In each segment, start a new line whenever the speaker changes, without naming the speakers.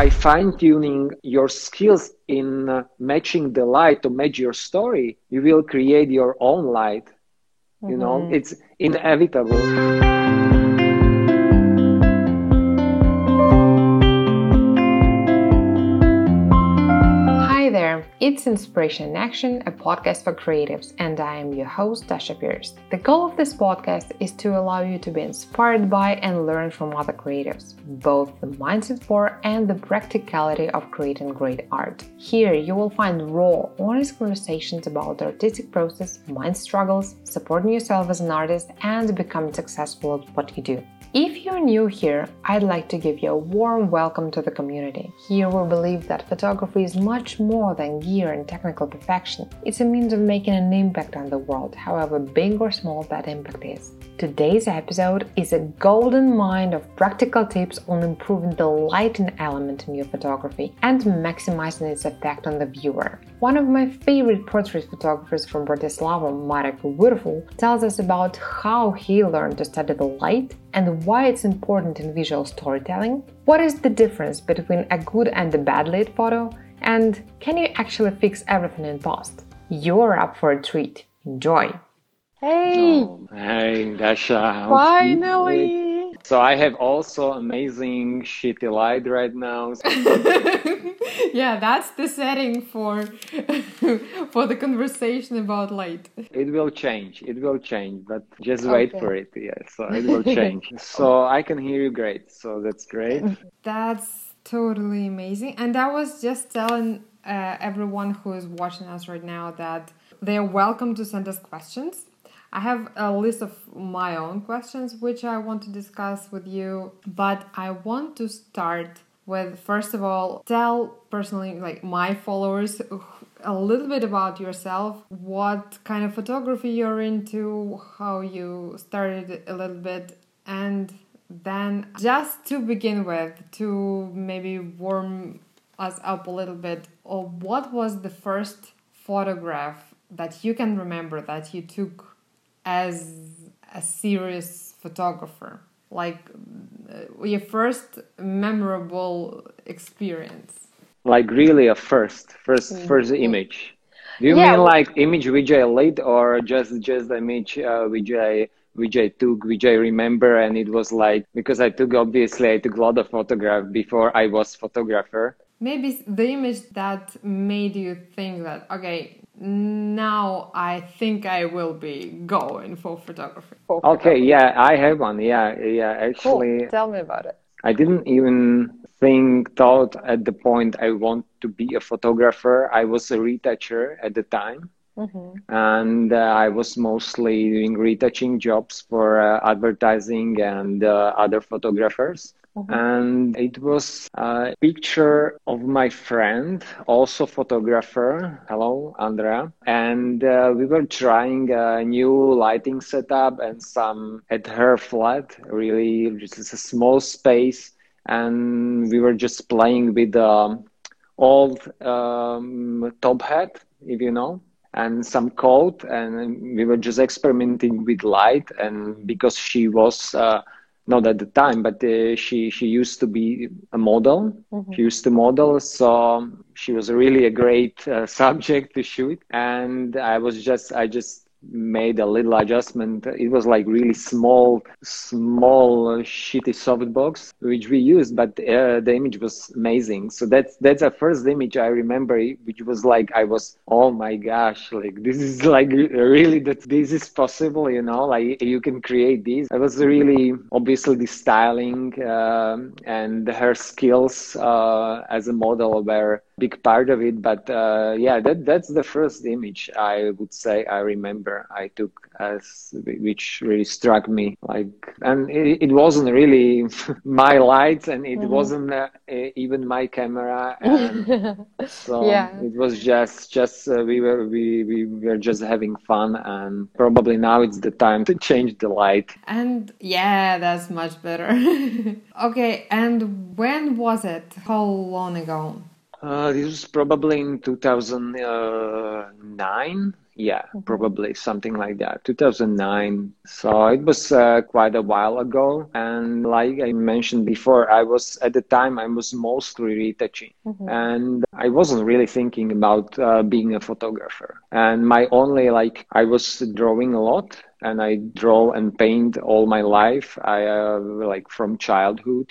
by fine tuning your skills in uh, matching the light to match your story, you will create your own light. You mm-hmm. know, it's inevitable.
It's Inspiration in Action, a podcast for creatives, and I am your host, Dasha Pierce. The goal of this podcast is to allow you to be inspired by and learn from other creatives, both the mindset for and the practicality of creating great art. Here, you will find raw, honest conversations about the artistic process, mind struggles, supporting yourself as an artist, and becoming successful at what you do. If you're new here, I'd like to give you a warm welcome to the community. Here we believe that photography is much more than gear and technical perfection. It's a means of making an impact on the world, however big or small that impact is. Today's episode is a golden mine of practical tips on improving the lighting element in your photography and maximizing its effect on the viewer. One of my favorite portrait photographers from Bratislava, Marek Wurful, tells us about how he learned to study the light and why it's important in visual storytelling. What is the difference between a good and a bad lit photo? And can you actually fix everything in post? You're up for a treat. Enjoy!
Hey!
Oh, hey, Dasha.
Finally!
So I have also amazing shitty light right now.
yeah, that's the setting for for the conversation about light.
It will change. It will change, but just wait okay. for it. Yeah, so it will change. so I can hear you great. So that's great.
That's totally amazing. And I was just telling uh, everyone who is watching us right now that they are welcome to send us questions I have a list of my own questions which I want to discuss with you, but I want to start with first of all, tell personally, like my followers, a little bit about yourself, what kind of photography you're into, how you started a little bit, and then just to begin with, to maybe warm us up a little bit, or what was the first photograph that you can remember that you took as a serious photographer? Like uh, your first memorable experience?
Like really a first, first, mm-hmm. first image. Do you yeah. mean like image which I laid or just just the image uh, which I which I took, which I remember, and it was like because I took obviously I took a lot of photograph before I was photographer.
Maybe the image that made you think that okay, now I think I will be going for photography.
For okay, yeah, I have one. Yeah, yeah, actually.
Cool. Tell me about it.
I didn't even think, thought at the point I want to be a photographer. I was a retoucher at the time. Mm-hmm. And uh, I was mostly doing retouching jobs for uh, advertising and uh, other photographers. Mm-hmm. And it was a picture of my friend, also photographer. Hello, Andrea. And uh, we were trying a new lighting setup and some at her flat, really just a small space. And we were just playing with the um, old um, top hat, if you know and some coat and we were just experimenting with light and because she was uh, not at the time, but uh, she she used to be a model. Mm-hmm. She used to model, so she was really a great uh, subject to shoot. And I was just I just made a little adjustment. It was like really small, small uh, shitty softbox which we used, but uh, the image was amazing. So that's that's the first image I remember, which was like I was, oh my gosh, like this is like really that this is possible, you know, like you can create this. I was really obviously the styling uh, and her skills uh, as a model were big part of it. But uh, yeah, that that's the first image I would say I remember I took as which really struck me. Like, and it, it wasn't really my lights, and it mm-hmm. wasn't uh, even my camera. And so yeah. it was just just uh, we were we we were just having fun, and probably now it's the time to change the light.
And yeah, that's much better. okay, and when was it? How long ago?
Uh, this was probably in 2009. Yeah mm-hmm. probably something like that. 2009 so it was uh, quite a while ago. And like i mentioned before i was at the time i was mostly retouching. Mm-hmm. and i wasn't really thinking about uh, being a photographer. And my only like i was drawing a lot and i draw and paint all my life. I uh, like from childhood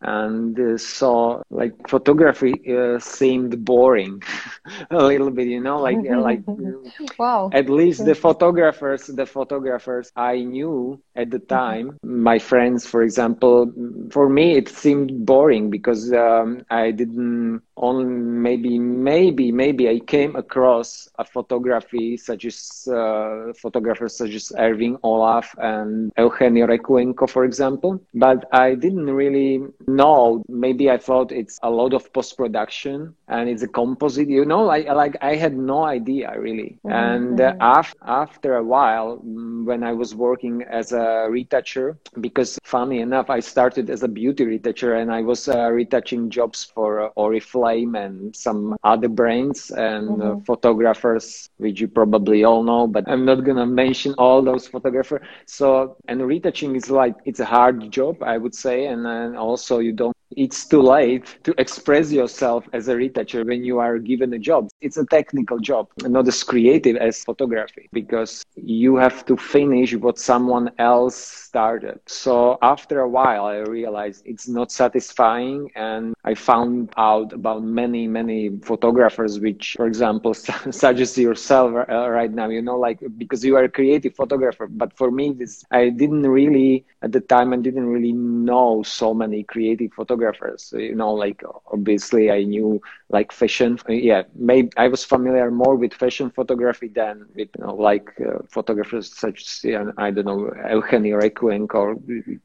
and uh, so like photography uh, seemed boring. A little bit you know like uh, like
wow.
at least the photographers the photographers i knew at the time my friends for example for me it seemed boring because um, i didn't only maybe maybe maybe i came across a photography such as uh, photographers such as erwin olaf and eugenio recuenco for example but i didn't really know maybe i thought it's a lot of post production and it's a composite you know like like i had no idea really mm-hmm. and uh, af- after a while mm, when i was working as a retoucher because funny enough i started as a beauty retoucher and i was uh, retouching jobs for uh, oriflame and some other brands and uh, mm-hmm. photographers which you probably all know but i'm not gonna mention all those photographers so and retouching is like it's a hard job i would say and then also you don't it's too late to express yourself as a retoucher when you are given a job. It's a technical job, not as creative as photography, because you have to finish what someone else started. So after a while, I realized it's not satisfying, and I found out about many, many photographers, which, for example, such as yourself right now, you know, like because you are a creative photographer. But for me, this I didn't really at the time I didn't really know so many creative photographers. You know, like obviously I knew like fashion. Yeah, maybe I was familiar more with fashion photography than with you know like uh, photographers such as I don't know Eugenio Recuenco,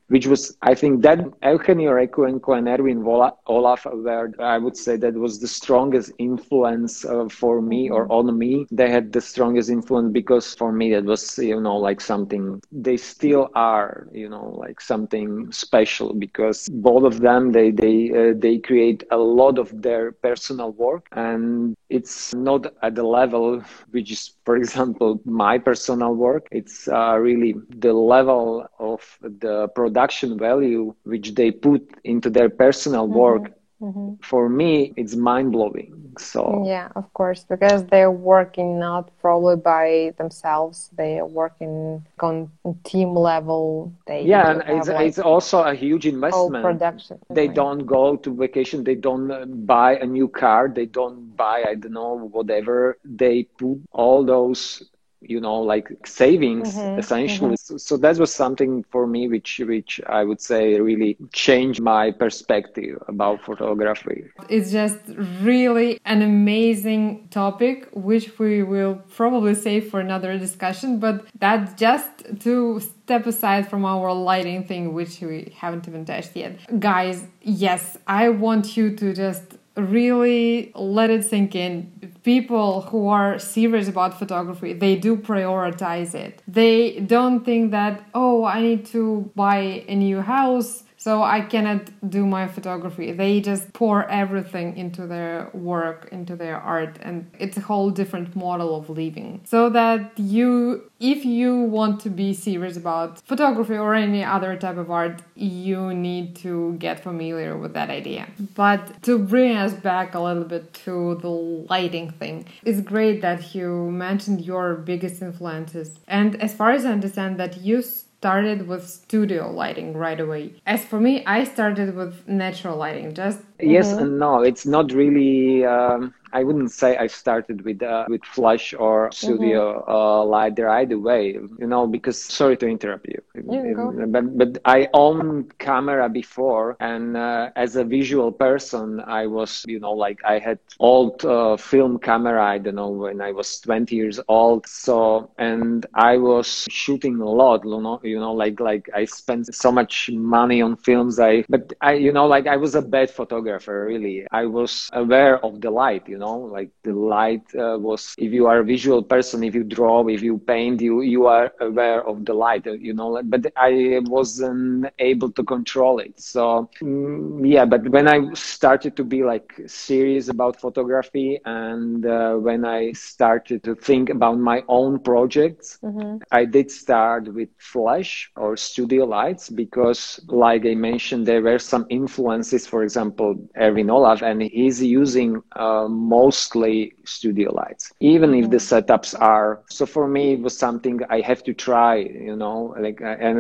which was I think that Eugenio Recuenco and Erwin Olaf were I would say that was the strongest influence uh, for me or on me. They had the strongest influence because for me that was you know like something they still are you know like something special because both of them they they uh, they create a lot of their personal work and it's not at the level which is for example my personal work it's uh, really the level of the production value which they put into their personal mm-hmm. work Mm-hmm. For me, it's mind blowing. So
yeah, of course, because they're working not probably by themselves. They are working on team level. They
yeah, and it's, like it's also a huge investment.
Production.
They right. don't go to vacation. They don't uh, buy a new car. They don't buy I don't know whatever. They put all those you know like savings mm-hmm, essentially. mm-hmm. So, so, that was something for me which which i would say really changed my perspective about photography.
It's just really an amazing topic which we will probably save for another discussion but that's just to step aside from our lighting thing which we haven't even touched yet. Guys yes i want you to just really let it sink in. People who are serious about photography, they do prioritize it. They don't think that, oh, I need to buy a new house so I cannot do my photography. They just pour everything into their work, into their art, and it's a whole different model of living. So that you, if you want to be serious about photography or any other type of art, you need to get familiar with that idea. But to bring us back a little bit to the lighting thing, it's great that you mentioned your biggest influences. And as far as I understand, that you started with studio lighting right away. As for me, I started with natural lighting, just
yes mm-hmm. and no. It's not really. Um, I wouldn't say I started with uh, with flash or studio mm-hmm. uh, light there either way, you know, because sorry to interrupt you,
yeah,
but but I owned camera before, and uh, as a visual person, I was you know like I had old uh, film camera. I don't know when I was 20 years old, so and I was shooting a lot, you know, you know, like like I spent so much money on films. I but I you know like I was a bad photographer really. I was aware of the light, you know, like the light uh, was. If you are a visual person, if you draw, if you paint, you you are aware of the light, you know. But I wasn't able to control it. So mm, yeah, but when I started to be like serious about photography and uh, when I started to think about my own projects, mm-hmm. I did start with flash or studio lights because, like I mentioned, there were some influences. For example, Erwin Olaf, and he's using uh, mostly studio lights, even if the mm-hmm. setups are. So for me, it was something I have to try. You know, like and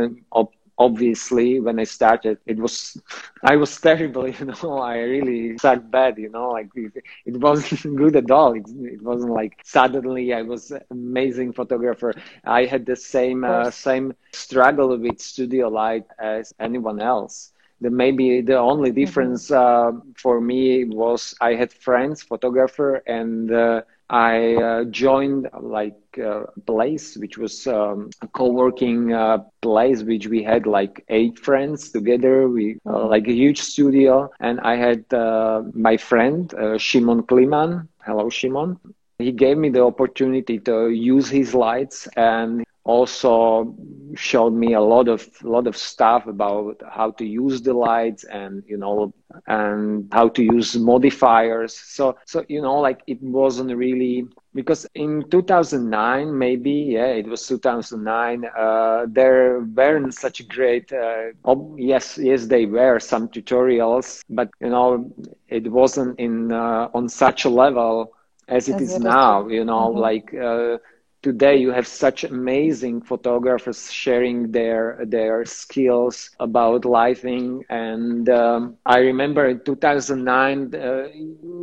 obviously when i started it was i was terrible you know i really sucked bad you know like it, it wasn't good at all it, it, wasn't like suddenly i was amazing photographer i had the same uh, same struggle with studio light as anyone else the maybe the only mm-hmm. difference uh, for me was i had friends photographer and uh, I uh, joined like a place which was um, a co-working uh, place which we had like eight friends together. We uh, mm-hmm. like a huge studio, and I had uh, my friend uh, Shimon Kliman. Hello, Shimon. He gave me the opportunity to use his lights and also showed me a lot of lot of stuff about how to use the lights and you know and how to use modifiers so so you know like it wasn't really because in 2009 maybe yeah it was 2009 uh, there weren't such great uh, oh, yes yes they were some tutorials but you know it wasn't in uh, on such a level as it is now you know mm-hmm. like uh, today you have such amazing photographers sharing their their skills about lighting and um, i remember in 2009 uh,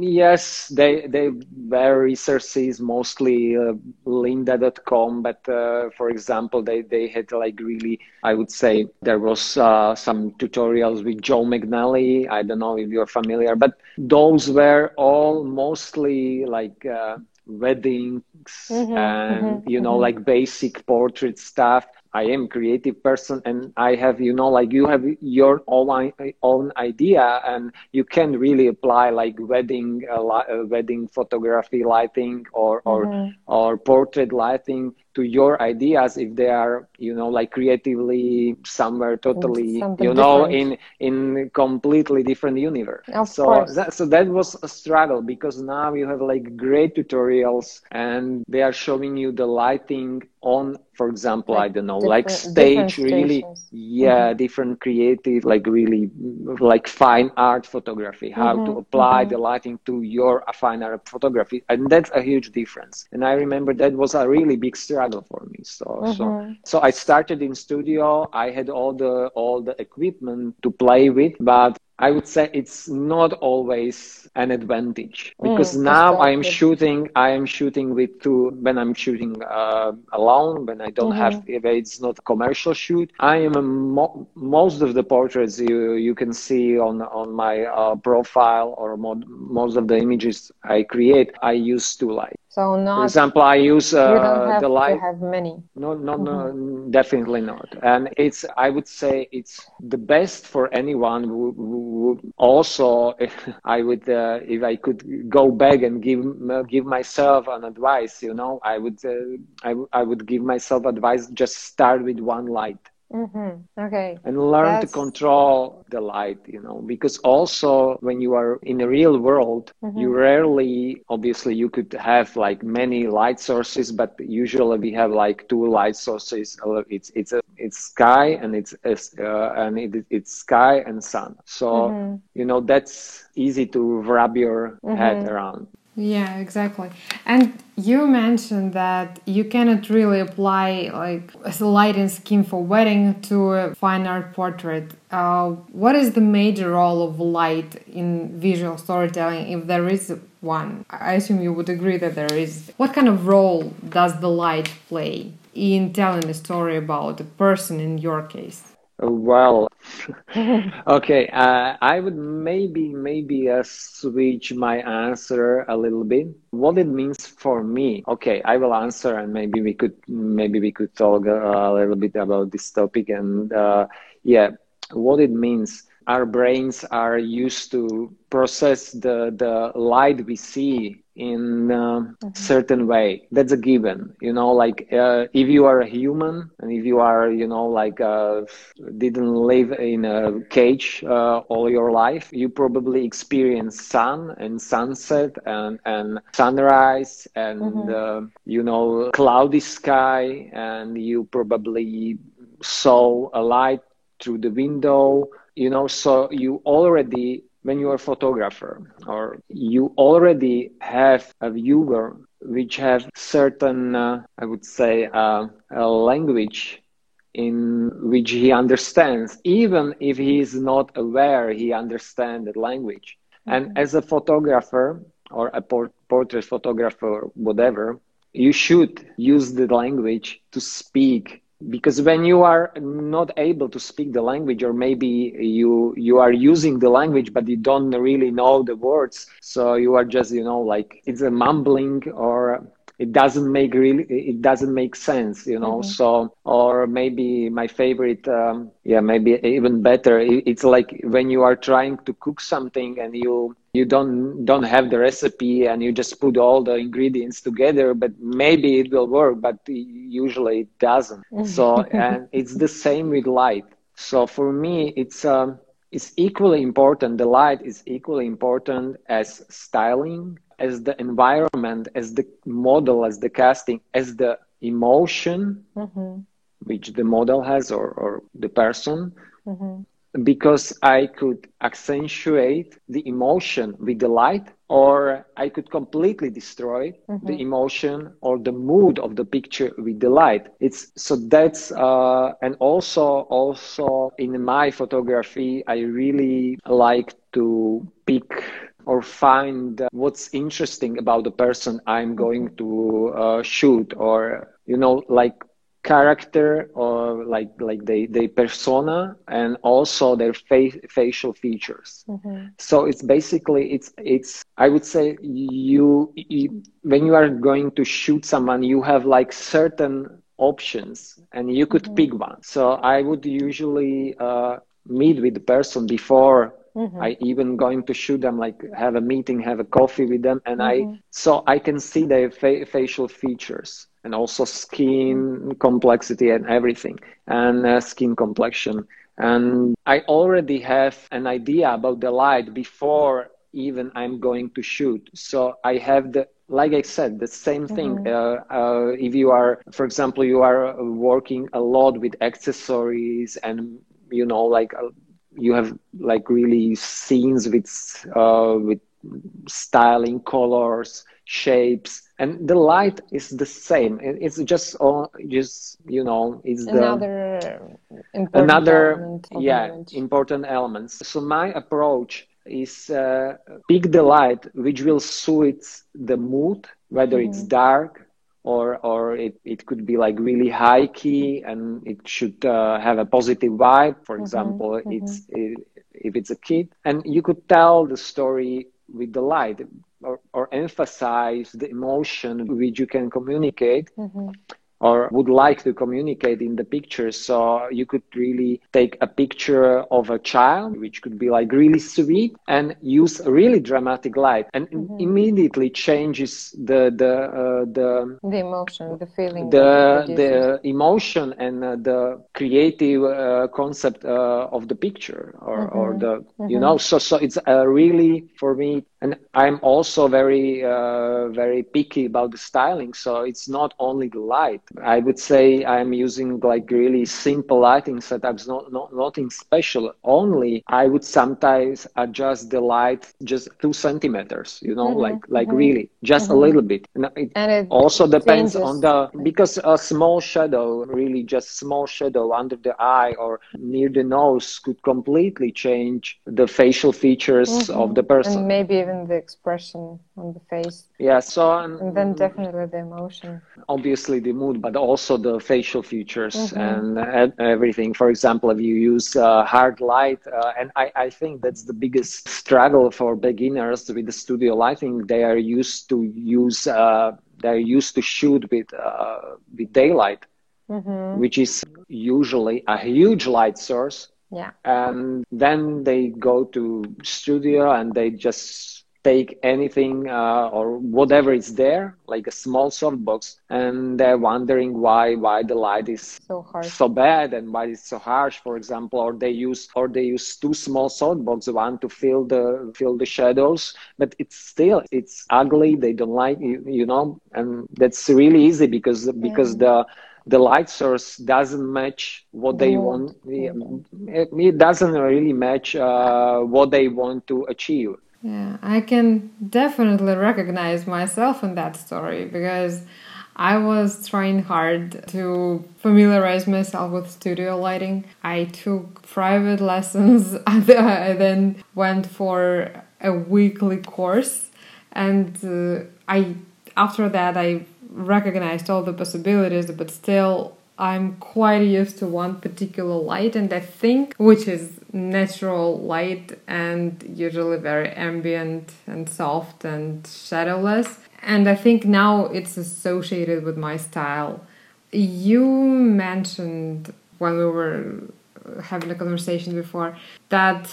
yes they they were resources mostly uh, lynda.com but uh, for example they they had like really i would say there was uh, some tutorials with joe mcnally. I don't know if you're familiar but those were all mostly like uh, weddings mm-hmm, and mm-hmm, you know mm-hmm. like basic portrait stuff i am creative person and i have you know like you have your own own idea and you can really apply like wedding uh, li- uh, wedding photography lighting or or mm-hmm. or portrait lighting to your ideas if they are you know like creatively somewhere totally Something you know different. in in completely different universe
of
so
course.
that, so that was a struggle because now you have like great tutorials and they are showing you the lighting on for example like i don't know like stage really yeah mm-hmm. different creative like really like fine art photography how mm-hmm. to apply mm-hmm. the lighting to your fine art photography and that's a huge difference and i remember that was a really big struggle for me so so mm-hmm. so i started in studio i had all the all the equipment to play with but I would say it's not always an advantage mm, because mm, now I am shooting. I am shooting with two when I'm shooting uh, alone when I don't mm-hmm. have if it's not a commercial shoot. I am mo- most of the portraits you you can see on on my uh, profile or mo- most of the images I create. I use two light.
So not.
For example, I use uh,
you don't have the light. To have many.
No, no, mm-hmm. no, definitely not. And it's I would say it's the best for anyone who, who also I would uh, if I could go back and give uh, give myself an advice. You know, I would uh, I, I would give myself advice. Just start with one light
Mm-hmm. Okay.
And learn That's... to control the light, you know, because also when you are in the real world, mm-hmm. you rarely, obviously, you could have like many light sources, but usually we have like two light sources. It's it's a it's sky and it's uh, and it, it's sky and sun. So mm-hmm. you know that's easy to wrap your head mm-hmm. around.
Yeah, exactly. And you mentioned that you cannot really apply like a lighting scheme for wedding to a fine art portrait. Uh, what is the major role of light in visual storytelling, if there is one? I assume you would agree that there is. What kind of role does the light play in telling a story about a person in your case?
Well, okay. Uh, I would maybe maybe uh, switch my answer a little bit. What it means for me. Okay, I will answer, and maybe we could maybe we could talk a, a little bit about this topic. And uh, yeah, what it means our brains are used to process the, the light we see in a mm-hmm. certain way that's a given you know like uh, if you are a human and if you are you know like uh, didn't live in a cage uh, all your life you probably experience sun and sunset and and sunrise and mm-hmm. Uh, you know cloudy sky and you probably saw a light through the window you know so you already when you are a photographer or you already have a viewer which have certain uh, i would say uh, a language in which he understands even if he is not aware he understands the language mm-hmm. and as a photographer or a por- portrait photographer whatever you should use the language to speak because when you are not able to speak the language or maybe you you are using the language but you don't really know the words so you are just you know like it's a mumbling or it doesn't make really it doesn't make sense you know mm-hmm. so or maybe my favorite um, yeah maybe even better it's like when you are trying to cook something and you you don't don't have the recipe and you just put all the ingredients together but maybe it will work but usually it doesn't mm-hmm. so and it's the same with light so for me it's um it's equally important the light is equally important as styling as the environment, as the model, as the casting, as the emotion mm-hmm. which the model has or, or the person. Mm-hmm. Because I could accentuate the emotion with the light, or I could completely destroy mm-hmm. the emotion or the mood of the picture with the light. It's so that's uh, and also also in my photography, I really like to pick or find what's interesting about the person I'm going to uh, shoot, or you know, like character or like like the the persona and also their fa- facial features mm-hmm. so it's basically it's it's i would say you, you, when you are going to shoot someone you have like certain options and you could mm-hmm. pick one so i would usually uh, meet with the person before Mm-hmm. I even going to shoot them, like have a meeting, have a coffee with them, and mm-hmm. I so I can see their fa- facial features and also skin complexity and everything, and uh, skin complexion. And I already have an idea about the light before even I'm going to shoot. So I have the like I said, the same thing. Mm-hmm. Uh, uh, if you are, for example, you are working a lot with accessories and you know, like uh, you have like really scenes with uh, with styling colors shapes and the light is the same. It's just uh, just you know it's
another
the another element yeah important elements. So my approach is uh, pick the light which will suit the mood whether mm-hmm. it's dark or or it, it could be like really high key and it should uh, have a positive vibe. For mm-hmm, example mm-hmm. it's it, if it's a kid. And you could tell the story with the light or, or emphasize the emotion which you can communicate. Mm-hmm or would like to communicate in the picture. So you could really take a picture of a child, which could be like really sweet, and use really dramatic light, and mm-hmm. immediately changes the the uh, the
the emotion, the feeling,
the the emotion, and uh, the creative uh, concept uh, of the picture, or mm-hmm. or the mm-hmm. you know. So so it's really for me and i'm also very uh, very picky about the styling so it's not only the light i would say i'm using like really simple lighting setups not, not nothing special only i would sometimes adjust the light just two centimeters you know mm-hmm. like like mm-hmm. really just mm-hmm. a little bit and it, and it also depends changes. on the because a small shadow really just small shadow under the eye or near the nose could completely change the facial features of mm-hmm. the person
and maybe even the expression on the face.
Yeah, so
and then definitely the emotion.
Obviously the mood, but also the facial features mm-hmm. and everything. For example, if you use uh, hard light, uh, and I, I think that's the biggest struggle for beginners with the studio lighting. They are used to use, uh, they're used to shoot with uh, with daylight, mm-hmm. which is usually a huge light source
Yeah.
And then they go to studio and they just take anything uh, or whatever is there like a small softbox and they're wondering why why the light is
so harsh.
so bad and why it's so harsh for example or they use or they use two small softbox one to fill the fill the shadows but it's still it's ugly they don't like you, you know and that's really easy because because yeah. the the light source doesn't match what they want it, it doesn't really match uh, what they want to achieve
yeah, I can definitely recognize myself in that story because I was trying hard to familiarize myself with studio lighting. I took private lessons, I then went for a weekly course, and uh, I after that I recognized all the possibilities, but still I'm quite used to one particular light, and I think which is natural light and usually very ambient and soft and shadowless. And I think now it's associated with my style. You mentioned when we were having a conversation before that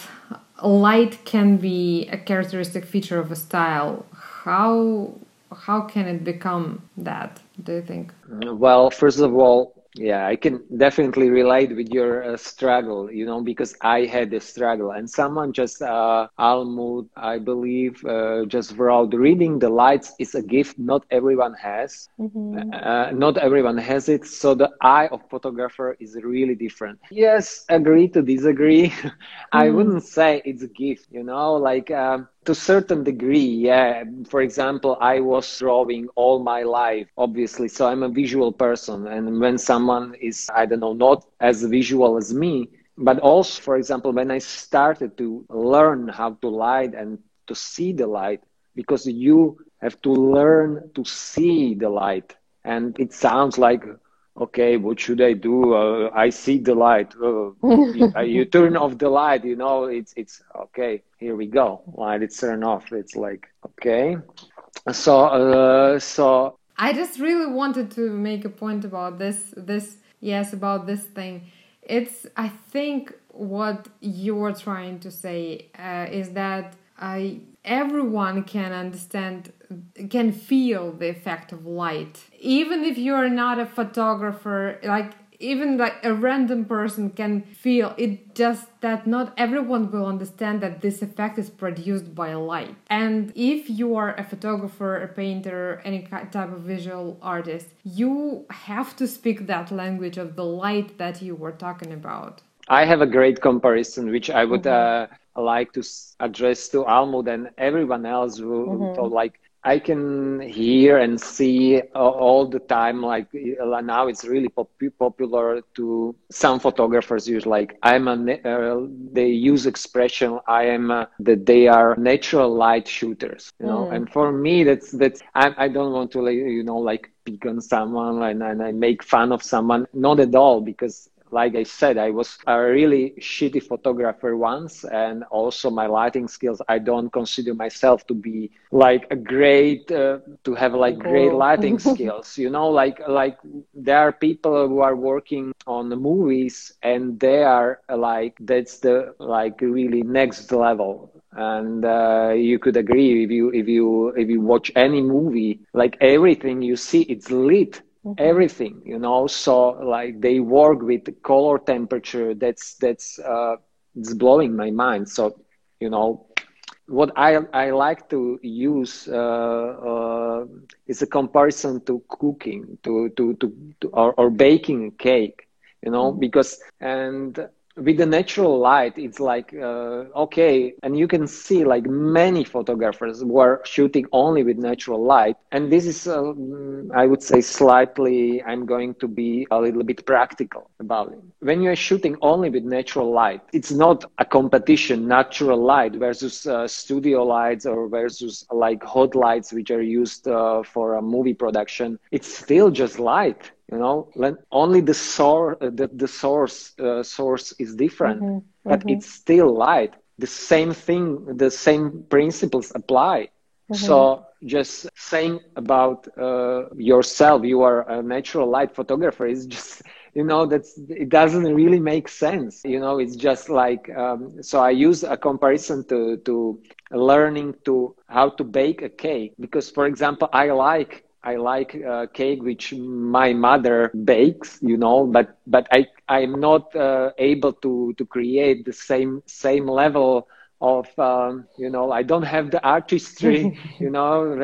light can be a characteristic feature of a style. How how can it become that? Do you think?
Well, first of all, yeah i can definitely relate with your uh, struggle you know because i had a struggle. And someone just uh almud i believe uh, just wrote reading the lights is a gift not everyone has. Mm-hmm. uh, not everyone has it. So the eye of photographer is really different. Yes agree to disagree. Mm. i wouldn't say it's a gift you know like um, to a certain degree yeah. For example i was drawing all my life obviously so i'm a visual person. And when someone is i don't know not as visual as me but also for example when i started to learn how to light and to see the light because you have to learn to see the light. And it sounds like okay what should i do? Uh, i see the light. Uh, you, turn off the light you know it's it's okay here we go. Light it's turned off. It's like okay. So uh, so.
I just really wanted to make a point about this this yes about this thing. It's i think what you're trying to say uh, is that I everyone can understand can feel the effect of light even if you're not a photographer like even like a random person can feel it just that not everyone will understand that this effect is produced by light and if you are a photographer a painter any type of visual artist you have to speak that language of the light that you were talking about
I have a great comparison, which I would mm-hmm. uh, like to address to Almud and everyone else who, mm-hmm. like I can hear and see all the time. Like uh, now, it's really pop- popular to some photographers use like I'm a. Uh, they use expression I am a, that they are natural light shooters. You know, mm. and for me, that's that's I, I don't want to like you know like pick on someone and, and I make fun of someone. Not at all, because like I said, I was a really shitty photographer once, and also my lighting skills. I don't consider myself to be like a great uh, to have like great lighting skills. You know, like like there are people who are working on the movies, and they are like that's the like really next level and uh, you could agree if you if you if you watch any movie like everything you see it's lit mm-hmm. everything you know so like they work with color temperature that's that's uh it's blowing my mind so you know what I, I like to use uh, uh, is a comparison to cooking to to to, to or, or baking a cake you know mm-hmm. because and with the natural light it's like uh, okay and you can see like many photographers were shooting only with natural light. And this is uh, i would say slightly i'm going to be a little bit practical about it. When you're shooting only with natural light it's not a competition natural light versus uh, studio lights or versus like hot lights which are used uh, for a movie production. It's still just light you know only the source uh, the, the source uh, source is different mm-hmm. but mm-hmm. it's still light the same thing the same principles apply mm-hmm. so just saying about uh, yourself you are a natural light photographer is just you know that's it doesn't really make sense you know it's just like um, so i use a comparison to to learning to how to bake a cake because for example i like I like uh, cake which my mother bakes, you know, but but I I'm not uh, able to to create the same same level of um, you know i don't have the artistry you know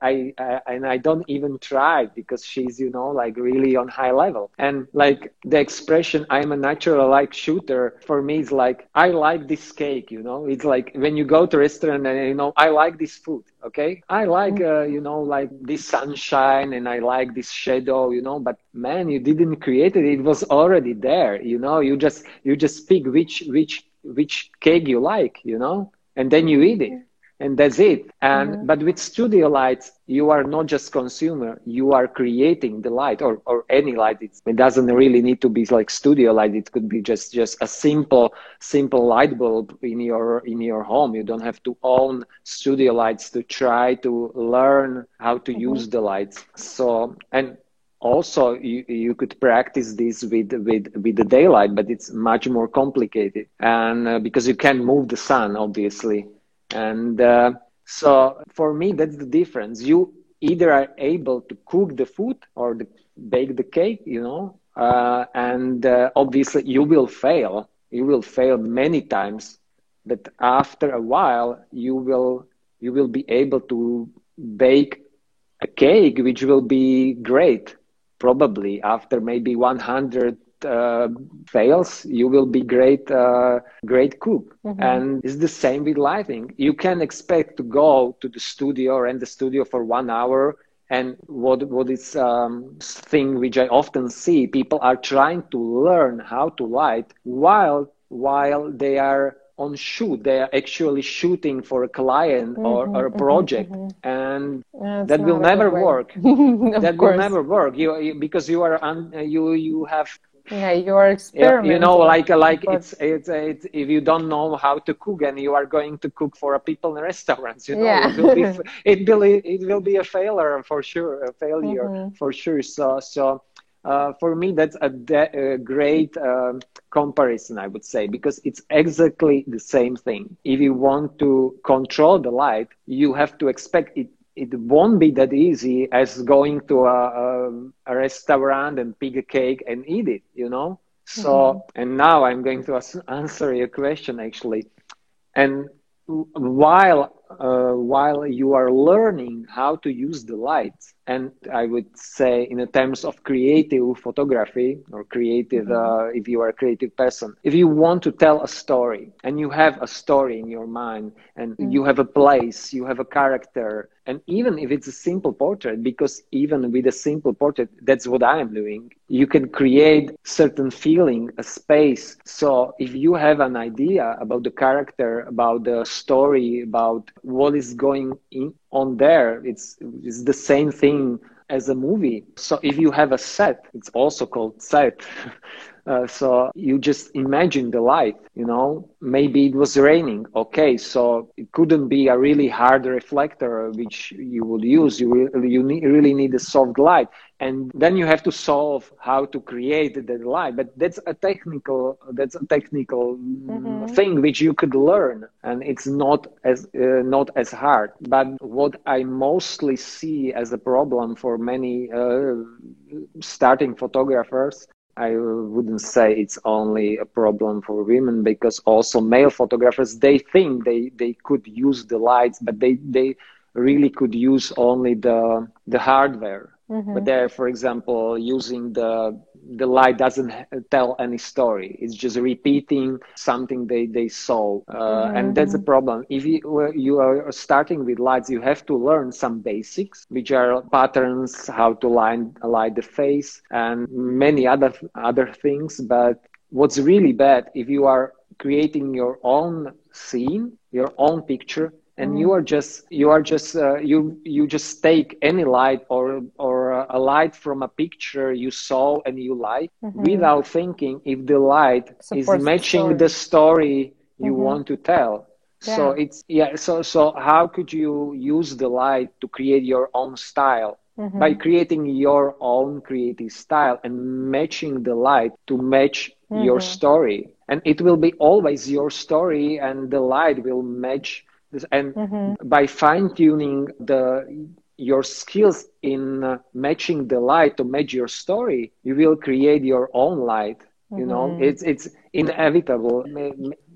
I, I, and i don't even try because she's you know like really on high level. And like the expression i'm a natural like shooter for me is like i like this cake you know? It's like when you go to a restaurant and you know i like this food okay? I like uh, you know like this sunshine and i like this shadow you know? But man you didn't create it. It was already there you know? You just you just pick which which which cake you like, you know, and then you eat it and that's it. And mm-hmm. but with studio lights you are not just consumer you are creating the light or, or any light. It's, it doesn't really need to be like studio light it could be just just a simple simple light bulb in your in your home. You don't have to own studio lights to try to learn how to mm-hmm. use the lights. So and also you, you could practice this with with with the daylight but it's much more complicated. And uh, because you can move the sun obviously. And uh, so for me that's the difference. You either are able to cook the food or the, bake the cake you know? Uh, and uh, obviously you will fail. You will fail many times. But after a while you will you will be able to bake a cake which will be great probably after maybe 100 uh, fails, you will be great, uh, great cook. Mm-hmm. And it's the same with lighting. You can expect to go to the studio or in the studio for one hour. And what what is um, thing which I often see, people are trying to learn how to light while while they are on shoot. They are actually shooting for a client mm-hmm, or, or, a mm-hmm, project. mm-hmm, and yeah, that will never work. That course. will never work. You, you, because you are un, you you have
yeah you are experimenting
you know like like but... it's, it's, it's if you don't know how to cook and you are going to cook for a people in restaurants you know yeah. it, will be, it will it will be a failure for sure a failure mm-hmm. for sure. So so uh, for me, that's a, de- a great uh, comparison, I would say, because it's exactly the same thing. If you want to control the light, you have to expect it. It won't be that easy as going to a, a, a restaurant and pick a cake and eat it, you know? So, mm-hmm. and now I'm going to answer your question actually. And while uh, while you are learning how to use the lights and i would say in terms of creative photography or creative mm-hmm. uh, if you are a creative person if you want to tell a story and you have a story in your mind and mm-hmm. you have a place you have a character and even if it's a simple portrait because even with a simple portrait that's what i am doing. You can create certain feeling a space. So if you have an idea about the character about the story about what is going in, on there it's, it's the same thing as a movie. So if you have a set it's also called set Uh, so you just imagine the light, you know, maybe it was raining. Okay, so it couldn't be a really hard reflector which you would use. You, will, you need, really need a soft light. And then you have to solve how to create the light. But that's a technical, that's a technical mm-hmm. thing which you could learn. And it's not as, uh, not as hard. But what I mostly see as a problem for many uh, starting photographers I wouldn't say it's only a problem for women because also male photographers they think they they could use the lights but they they really could use only the the hardware mm-hmm. but they're for example using the the light doesn't tell any story it's just repeating something they they saw uh, mm-hmm. and that's the problem if you, you are starting with lights you have to learn some basics which are patterns how to line light the face and many other other things but what's really bad if you are creating your own scene your own picture and mm. you are just you are just uh, you you just take any light or or a light from a picture you saw and you like mm-hmm. without thinking if the light Supports is matching the story, the story you mm-hmm. want to tell so it's yeah so so how could you use the light to create your own style mm-hmm. by creating your own creative style and matching the light to match mm-hmm. your story and it will be always your story and the light will match and mm-hmm. by fine tuning the your skills in uh, matching the light to match your story you will create your own light you know mm-hmm. it's it's inevitable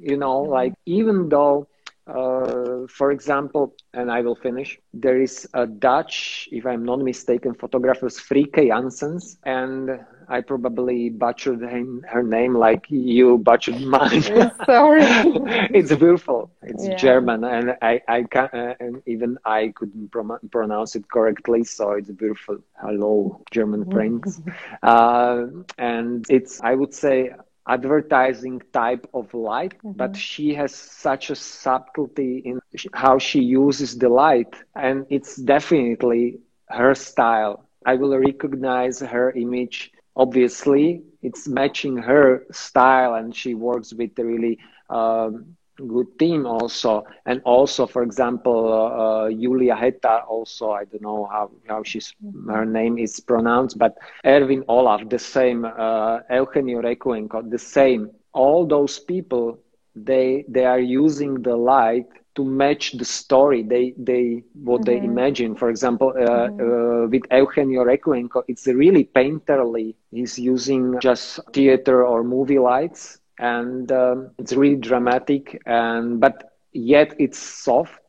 you know like even though uh, for example, and I will finish, there is a Dutch, if I'm not mistaken, photographer, Frieke Janssens, and I probably butchered her name like you butchered mine.
Sorry.
it's beautiful. It's yeah. German, and I, I can uh, and even I couldn't pronounce it correctly, so it's beautiful. Hello, German friends. uh, and it's, I would say, advertising type of light, mm-hmm. but she has such a subtlety in how she uses the light, and it's definitely her style. I will recognize her image. Obviously, it's matching her style, and she works with really um, good team also. And also for example uh, uh, Julia Hetta also I don't know how, how she's her name is pronounced but Erwin Olaf the same uh, Eugenio Recuenco the same. All those people they they are using the light to match the story they they what mm-hmm. they imagine. For example uh, mm-hmm. uh, with Eugenio Recuenco it's really painterly. He's using just theater or movie lights and um, it's really dramatic and but yet it's soft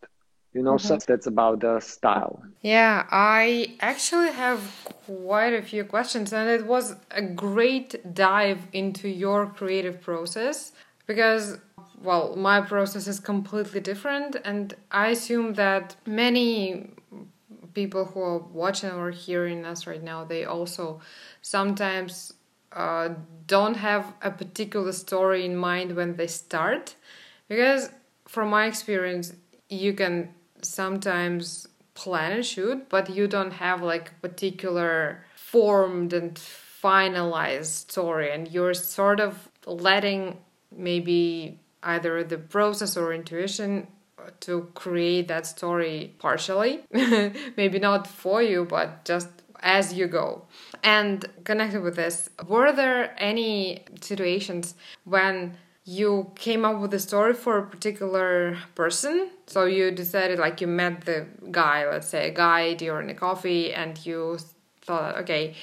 you know mm-hmm. so that's about the style
yeah i actually have quite a few questions and it was a great dive into your creative process because well my process is completely different and i assume that many people who are watching or hearing us right now they also sometimes uh, don't have a particular story in mind when they start. Because from my experience you can sometimes plan a shoot but you don't have like a particular formed and finalized story. And you're sort of letting maybe either the process or intuition to create that story partially. Maybe not for you but just as you go and connected with this, were there any situations when you came up with a story for a particular person? So you decided, like, you met the guy, let's say a guy during a coffee, and you thought, okay,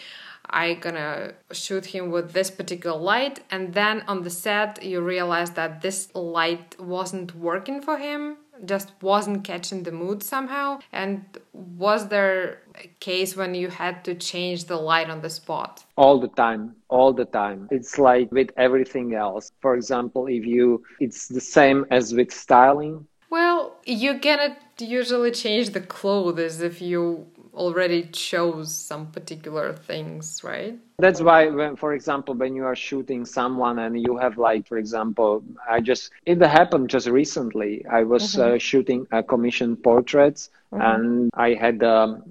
I gonna shoot him with this particular light, and then on the set you realize that this light wasn't working for him, just wasn't catching the mood somehow. And was there case when you had to change the light on the spot?
All the time, all the time. It's like with everything else. For example, if you, it's the same as with styling.
Well, you cannot usually change the clothes if you already chose some particular things, right?
That's why, when, for example, when you are shooting someone and you have, like, for example, I just, it happened just recently. I was mm-hmm. uh, shooting a commission portraits mm-hmm. and I had a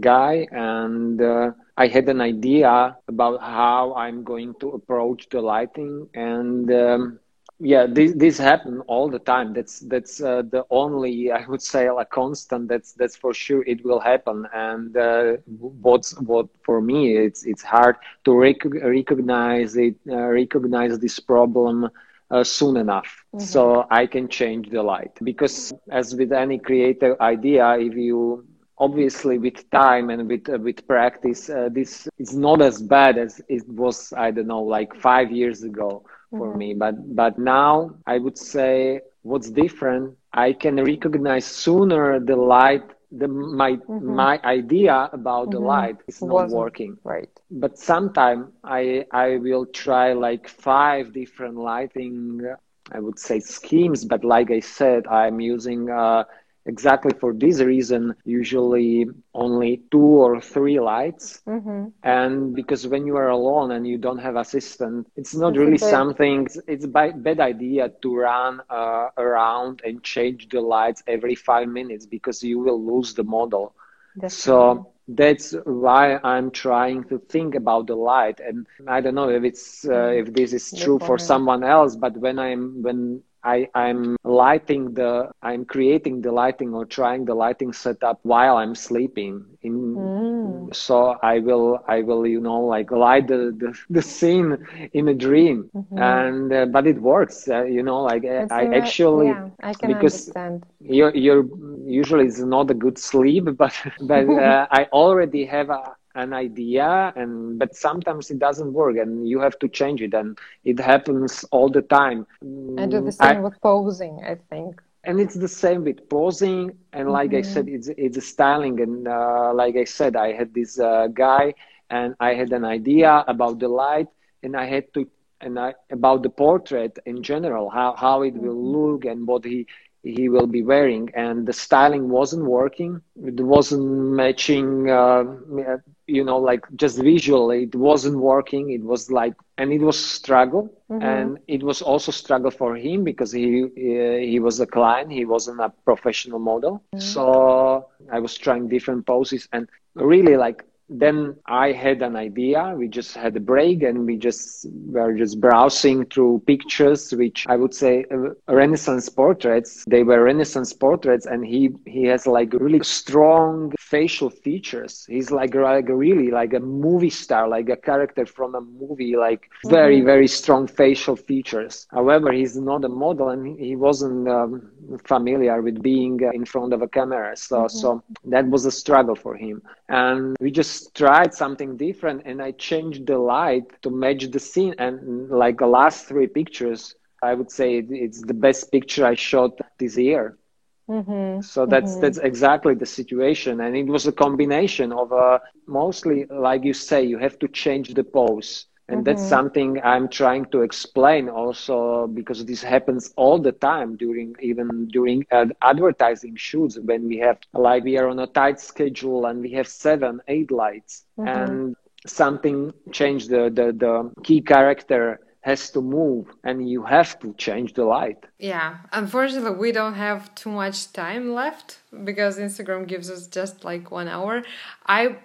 guy and uh, I had an idea about how I'm going to approach the lighting and um, yeah this this happen all the time. That's that's uh, the only i would say a constant that's that's for sure it will happen. And uh, what's what for me it's it's hard to rec- recognize it uh, recognize this problem uh, soon enough. Mm-hmm. so i can change the light. Because as with any creative idea if you obviously with time and with uh, with practice uh, this is not as bad as it was i don't know like 5 years ago for mm-hmm. me but but now i would say what's different i can recognize sooner the light the my mm-hmm. my idea about the mm-hmm. light is not Wasn't, working
right
but sometime i i will try like five different lighting i would say schemes but like i said i'm using uh exactly for this reason usually only two or three lights mm-hmm. and because when you are alone and you don't have assistant it's not That's really something it's a bad idea to run uh, around and change the lights every five minutes because you will lose the model Definitely. so that's why i'm trying to think about the light and i don't know if it's uh, mm-hmm. if this is true for someone else but when i'm when I, I'm lighting the, I'm creating the lighting or trying the lighting setup while I'm sleeping. In, mm. so i will i will you know like light the the, the scene in a dream mm-hmm. and uh, but it works uh, you know like uh, i actually
yeah, I can because understand.
you're you're usually it's not a good sleep but but uh, i already have a an idea and but sometimes it doesn't work and you have to change it and it happens all the time
and do the same I, with posing i think
and it's the same with posing and like mm-hmm. i said it's it's styling and uh, like i said i had this uh, guy and i had an idea about the light and i had to and I, about the portrait in general how how it will mm-hmm. look and what he he will be wearing. And the styling wasn't working. It wasn't matching uh, you know like just visually it wasn't working. It was like and it was struggle. Mm-hmm. and it was also struggle for him because he uh, he was a client. He wasn't a professional model. Mm-hmm. so i was trying different poses and really like then I had an idea. We just had a break and we just were just browsing through pictures, which I would say uh, Renaissance portraits. They were Renaissance portraits, and he he has like really strong facial features. He's like like really like a movie star, like a character from a movie, like very mm-hmm. very strong facial features. However, he's not a model, and he wasn't um, familiar with being in front of a camera. So mm-hmm. so that was a struggle for him, and we just tried something different and I changed the light to match the scene. And like the last three pictures, I would say it's the best picture I shot this year. Mm-hmm. So that's mm-hmm. that's exactly the situation, and it was a combination of uh, mostly, like you say, you have to change the pose and mm-hmm. that's something i'm trying to explain also because this happens all the time during even during uh, advertising shoots when we have like we are on a tight schedule and we have seven eight lights mm-hmm. and something changed the, the the key character has to move and you have to change the light.
Yeah, unfortunately, we don't have too much time left because Instagram gives us just like one hour. I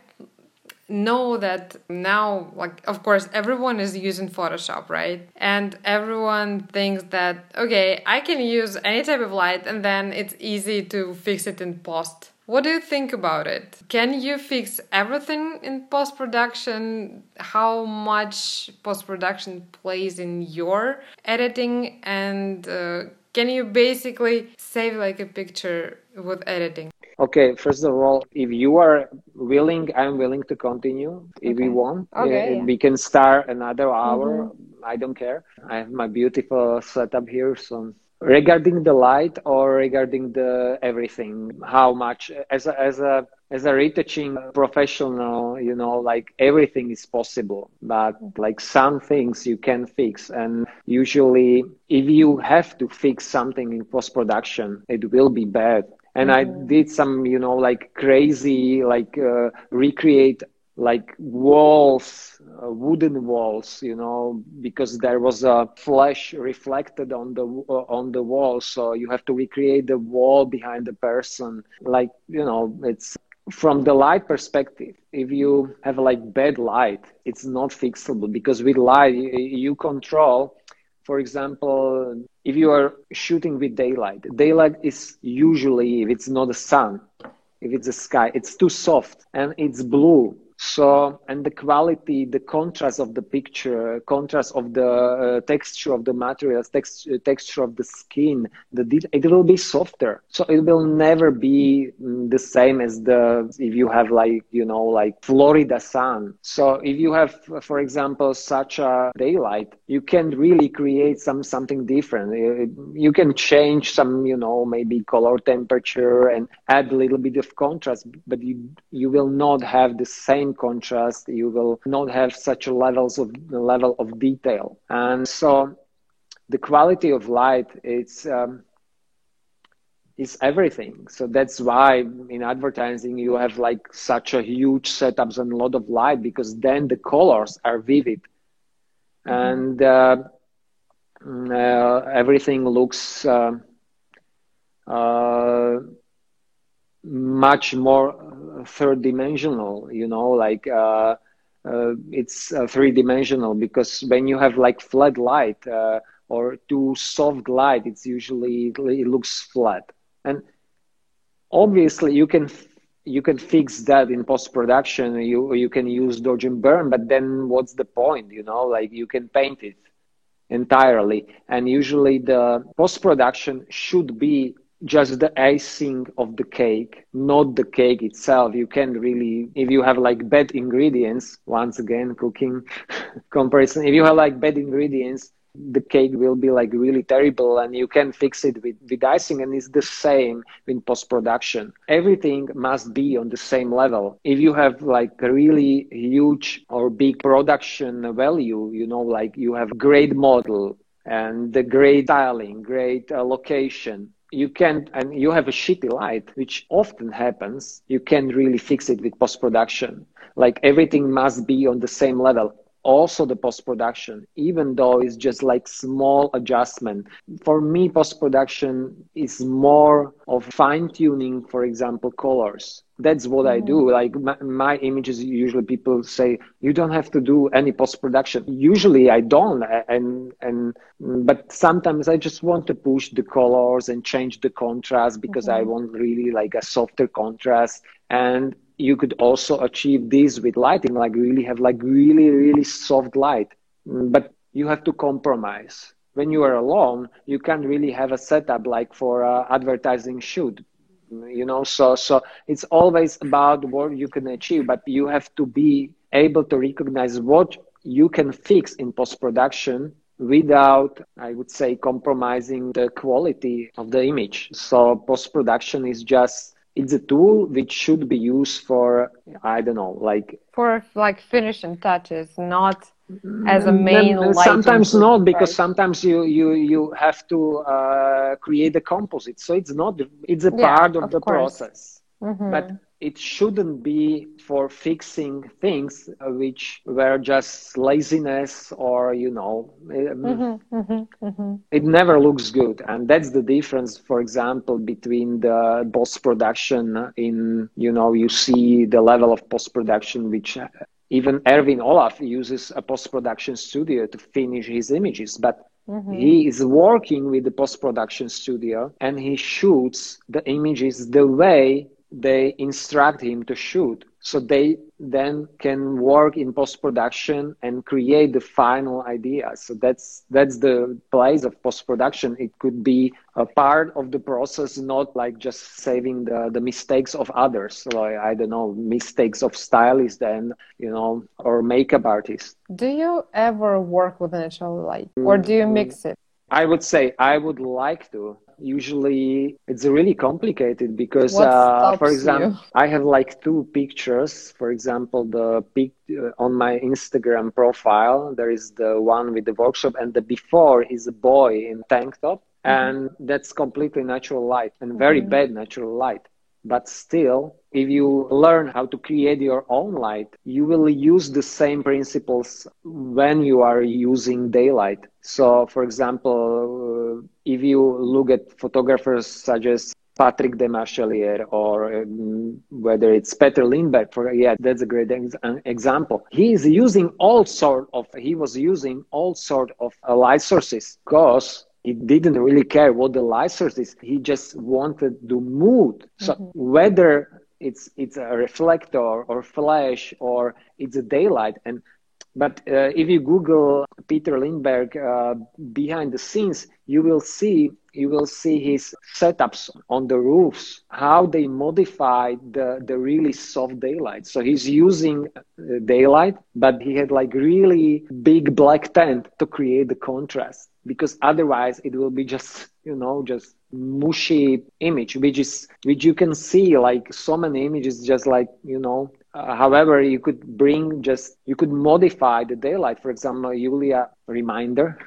know that now like of course everyone is using photoshop right? And everyone thinks that okay i can use any type of light and then it's easy to fix it in post. What do you think about it? Can you fix everything in post production how much post production plays in your editing? And uh, can you basically save like a picture with editing
Okay, first of all, if you are willing, I'm willing to continue. If okay. you want, okay, yeah. we can start another hour. Mm-hmm. I don't care. I have my beautiful setup here. So, regarding the light or regarding the everything, how much as a, as a as a retouching professional, you know, like everything is possible, but like some things you can fix. And usually, if you have to fix something in post production, it will be bad and mm-hmm. i did some you know like crazy like uh, recreate like walls uh, wooden walls you know because there was a flash reflected on the uh, on the wall. So you have to recreate the wall behind the person. Like you know it's from the light perspective if you have like bad light it's not fixable because with light you, you control for example, if you are shooting with daylight, daylight is usually, if it's not the sun, if it's the sky, it's too soft and it's blue so and the quality the contrast of the picture contrast of the uh, texture of the materials text, texture of the skin the it will be softer. So it will never be mm, the same as the if you have like you know like florida sun. So if you have for example such a daylight you can really create some something different. You can change some you know maybe color temperature and add a little bit of contrast but you you will not have the same contrast, you will not have such levels of level of detail. And so the quality of light it's um, is everything. So that's why in advertising you have like such a huge setups and a lot of light because then the colors are vivid mm-hmm. and uh, mm, uh, everything looks uh, uh much more third dimensional you know like uh, uh, it's uh, three dimensional because when you have like flat light uh, or too soft light it's usually it looks flat and obviously you can you can fix that in post production. You you can use dodge and burn, but then what's the point? You know, like you can paint it entirely, and usually the post production should be just the icing of the cake, not the cake itself. You can really, if you have like bad ingredients, once again, cooking comparison, if you have like bad ingredients, the cake will be like really terrible and you can fix it with, with icing and it's the same in post-production everything must be on the same level if you have like a really huge or big production value you know like you have great model and the great styling great uh, location you can't, and you have a shitty light which often happens you can't really fix it with post production like everything must be on the same level. Also the post production even though it's just like small adjustment. For me post production is more of fine tuning for example colors that's what i do. Mm. like my, my, images usually people say you don't have to do any post production usually i don't and and but sometimes i just want to push the colors and change the contrast because mm-hmm. i want really like a softer contrast. And you could also achieve this with lighting like really have like really really soft light. But you have to compromise. When you are alone you can't really have a setup like for uh, advertising shoot you know so so it's always about what you can achieve but you have to be able to recognize what you can fix in post production without i would say compromising the quality of the image. So post production is just it's a tool which should be used for i don't know like
for like finishing touches not as a main
then, sometimes not because right? sometimes you you you have to uh, create a composite so it's not it's a yeah, part of, of the course. process mm-hmm. but it shouldn't be for fixing things which were just laziness or you know um, mm-hmm, mm-hmm, mm-hmm. it never looks good and that's the difference for example between the post production in you know you see the level of post production which uh, even Erwin Olaf uses a post production studio to finish his images but Mm-hmm. He is working with the post production studio and he shoots the images the way they instruct him to shoot so they then can work in post production and create the final idea. So that's that's the place of post production it could be a part of the process not like just saving the, the mistakes of others like i don't know mistakes of stylists and you know or makeup artists.
Do you ever work with natural light or mm, do you mm. mix it?
I would say i would like to usually it's really complicated because uh, for example you? i have like two pictures for example the pic uh, on my instagram profile there is the one with the workshop and the before is a boy in tank top mm-hmm. and that's completely natural light and very mm-hmm. bad natural light but still if you learn how to create your own light you will use the same principles when you are using daylight. So for example if you look at photographers such as Patrick Demarchelier or um, whether it's Peter Lindbergh for yeah that's a great ex- example. He is using all sort of he was using all sort of uh, light sources. Because he didn't really care what the light source is he just wanted the mood so mm-hmm. whether it's it's a reflector or flash or it's a daylight and but uh, if you Google Peter Lindbergh uh, behind the scenes, you will see you will see his setups on the roofs, how they modified the, the really soft daylight. So he's using uh, daylight, but he had like really big black tent to create the contrast because otherwise it will be just you know just mushy image which is which you can see like so many images just like you know uh, however, you could bring just, you could modify the daylight. For example, Julia reminder.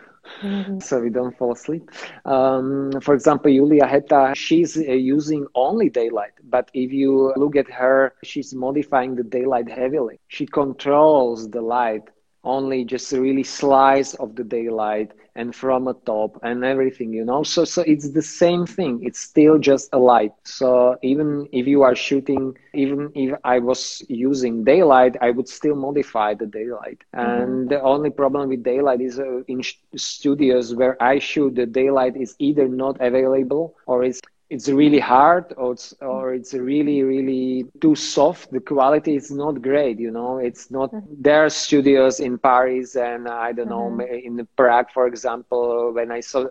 Mm-hmm. so we don't fall asleep. Um, for example, Julia Hetta, she's uh, using only daylight, but if you look at her, she's modifying the daylight heavily. She controls the light only just a really slice of the daylight and from a top and everything you know? So so it's the same thing. It's still just a light. So even if you are shooting even if i was using daylight i would still modify the daylight. Mm-hmm. and the only problem with daylight is uh, in sh- studios where i shoot the daylight is either not available or it's it's really hard or it's, or it's really really too soft the quality is not great you know it's not mm-hmm. there are studios in paris and i don't mm-hmm. know in prague for example when i saw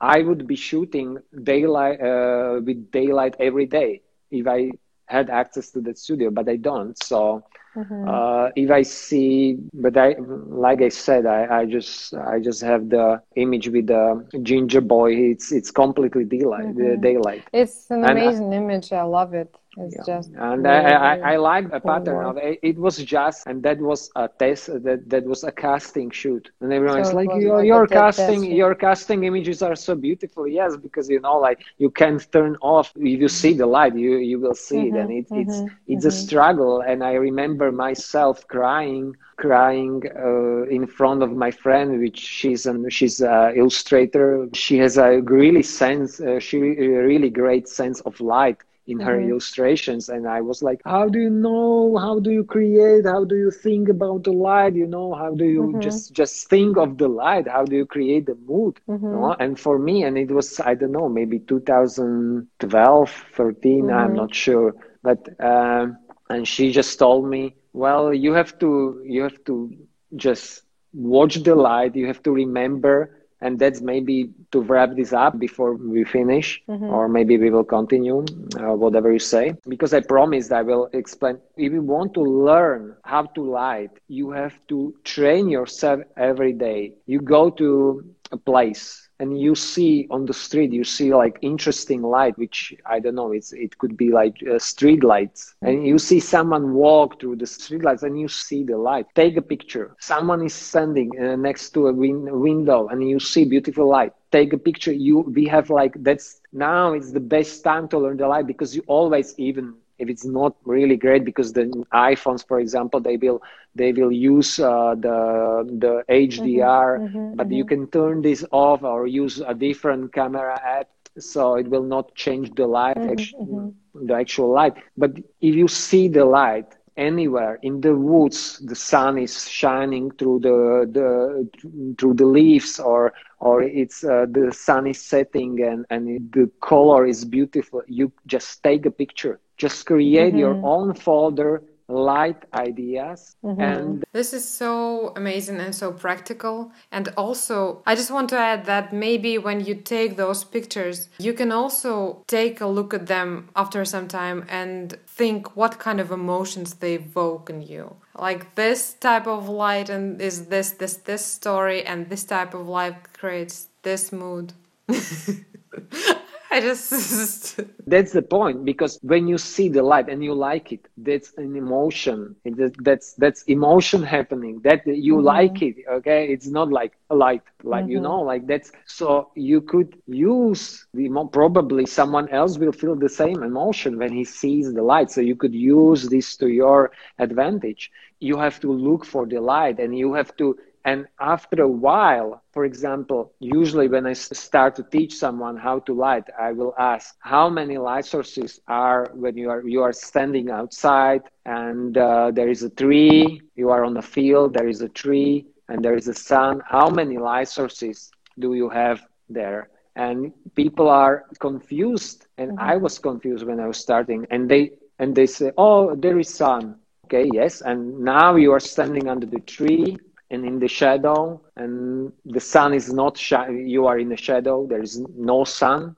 i would be shooting daylight uh, with daylight every day if i had access to that studio but i don't so Mm-hmm. Uh, if I see, but I, like I said, I, I just, I just have the image with the ginger boy. It's, it's completely daylight. Mm-hmm. Daylight.
It's an amazing I, image. I love it. It's yeah. just
and really, I, I, I like the pattern of it. It was just and that was a test that that was a casting shoot and everyone's so like your, like your casting your casting images are so beautiful yes because you know like you can't turn off if you see the light you you will see mm-hmm, it and it, mm-hmm, it's it's mm-hmm. a struggle and I remember myself crying crying uh, in front of my friend which she's an she's a illustrator she has a really sense uh, she a really great sense of light in her mm-hmm. illustrations and i was like how do you know how do you create how do you think about the light you know how do you mm-hmm. just just think of the light how do you create the mood mm-hmm. you know? and for me and it was i don't know maybe 2012 13 i'm mm-hmm. not sure but um, and she just told me well you have to you have to just watch the light you have to remember and that's maybe to wrap this up before we finish mm-hmm. or maybe we will continue uh, whatever you say. Because i promised i will explain. If you want to learn how to light you have to train yourself every day. You go to a place and you see on the street you see like interesting light which i don't know it's it could be like uh, street lights and you see someone walk through the street lights and you see the light. Take a picture. Someone is standing uh, next to a win- window and you see beautiful light. Take a picture. You we have like that's now it's the best time to learn the light because you always even if it's not really great because the iPhones, for example, they will they will use uh, the the HDR, mm-hmm, mm-hmm, but mm-hmm. you can turn this off or use a different camera app, so it will not change the light, mm-hmm, actually, mm-hmm. the actual light. But if you see the light anywhere in the woods, the sun is shining through the, the through the leaves, or or it's uh, the sun is setting and and the color is beautiful. You just take a picture just create mm-hmm. your own folder light ideas mm-hmm. and
this is so amazing and so practical. And also i just want to add that maybe when you take those pictures you can also take a look at them after some time and think what kind of emotions they evoke in you. Like this type of light and is this this this story and this type of light creates this mood I just
that's the point because when you see the light and you like it, that's an emotion. That's that's emotion happening. That you mm-hmm. like it. Okay, it's not like a light, like mm-hmm. you know, like that's so you could use the probably someone else will feel the same emotion when he sees the light. So you could use this to your advantage. You have to look for the light, and you have to and after a while, for example, usually when I start to teach someone how to light, I will ask how many light sources are when you are you are standing outside and uh, there is a tree, you are on a field, there is a tree and there is a sun. How many light sources do you have there? And people are confused, and mm-hmm. I was confused when I was starting. And they and they say, "Oh, there is sun." Okay, yes. And now you are standing under the tree and in the shadow and the sun is not you are in the shadow there is no sun